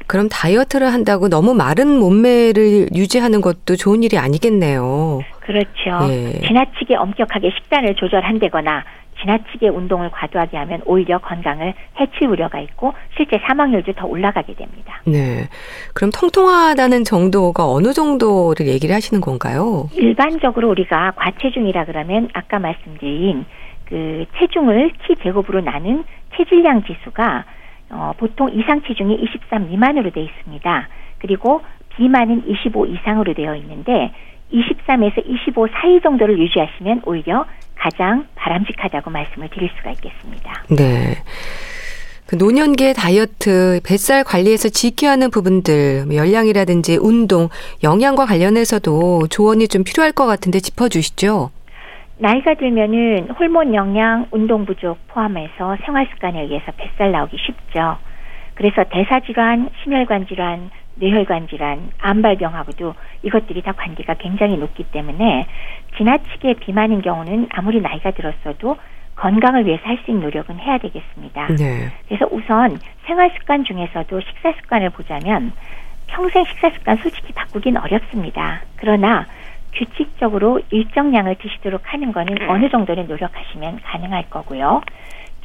그럼 다이어트를 한다고 너무 마른 몸매를 유지하는 것도 좋은 일이 아니겠네요. 그렇죠. 예. 지나치게 엄격하게 식단을 조절한다거나 지나치게 운동을 과도하게 하면 오히려 건강을 해칠 우려가 있고 실제 사망률도 더 올라가게 됩니다. 네. 그럼 통통하다는 정도가 어느 정도를 얘기를 하시는 건가요? 일반적으로 우리가 과체중이라 그러면 아까 말씀드린 그 체중을 키 제곱으로 나눈 체질량 지수가 어, 보통 이상 체중이 23 미만으로 되어 있습니다. 그리고 비만은 25 이상으로 되어 있는데 23에서 25 사이 정도를 유지하시면 오히려 가장 바람직하다고 말씀을 드릴 수가 있겠습니다. 네. 그 노년기 다이어트, 뱃살 관리에서 지켜야 하는 부분들, 뭐 열량이라든지 운동, 영양과 관련해서도 조언이 좀 필요할 것 같은데 짚어주시죠. 나이가 들면은 호르몬 영양, 운동 부족 포함해서 생활 습관에 의해서 뱃살 나오기 쉽죠. 그래서 대사질환, 심혈관 질환, 뇌혈관 질환, 암발병하고도 이것들이 다 관계가 굉장히 높기 때문에 지나치게 비만인 경우는 아무리 나이가 들었어도 건강을 위해서 할 수 있는 노력은 해야 되겠습니다. 네. 그래서 우선 생활 습관 중에서도 식사 습관을 보자면 평생 식사 습관 솔직히 바꾸긴 어렵습니다. 그러나 규칙적으로 일정량을 드시도록 하는 거는 어느 정도는 노력하시면 가능할 거고요.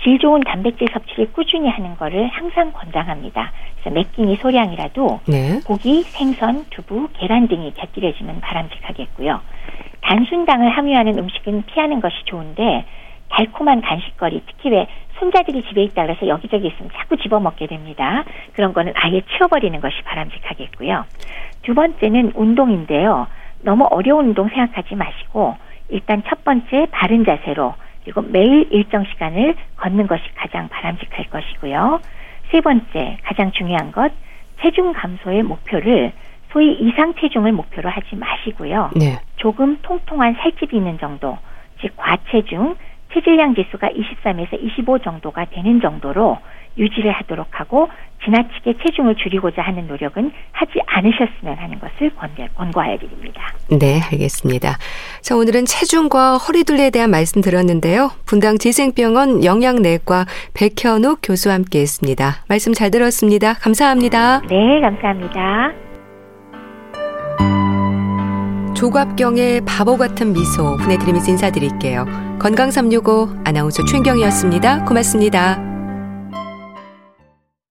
질 좋은 단백질 섭취를 꾸준히 하는 거를 항상 권장합니다. 그래서 몇 끼니 소량이라도 네. 고기, 생선, 두부, 계란 등이 곁들여지면 바람직하겠고요. 단순당을 함유하는 음식은 피하는 것이 좋은데 달콤한 간식거리, 특히 왜 손자들이 집에 있다 그래서 여기저기 있으면 자꾸 집어먹게 됩니다. 그런 거는 아예 치워버리는 것이 바람직하겠고요. 두 번째는 운동인데요. 너무 어려운 운동 생각하지 마시고 일단 첫 번째 바른 자세로 그리고 매일 일정 시간을 걷는 것이 가장 바람직할 것이고요. 세 번째, 가장 중요한 것, 체중 감소의 목표를 소위 이상 체중을 목표로 하지 마시고요. 네. 조금 통통한 살집이 있는 정도, 즉 과체중, 체질량 지수가 23에서 25 정도가 되는 정도로 유지를 하도록 하고 지나치게 체중을 줄이고자 하는 노력은 하지 않으셨으면 하는 것을 권고 하여 드립니다. 네, 알겠습니다. 자, 오늘은 체중과 허리둘레에 대한 말씀 들었는데요. 분당 재생병원 영양내과 백현욱 교수와 함께 했습니다. 말씀 잘 들었습니다. 감사합니다. 네, 감사합니다. 조갑경의 바보 같은 미소 보내드리면서 인사드릴게요. 건강365 아나운서 최경이었습니다. 고맙습니다.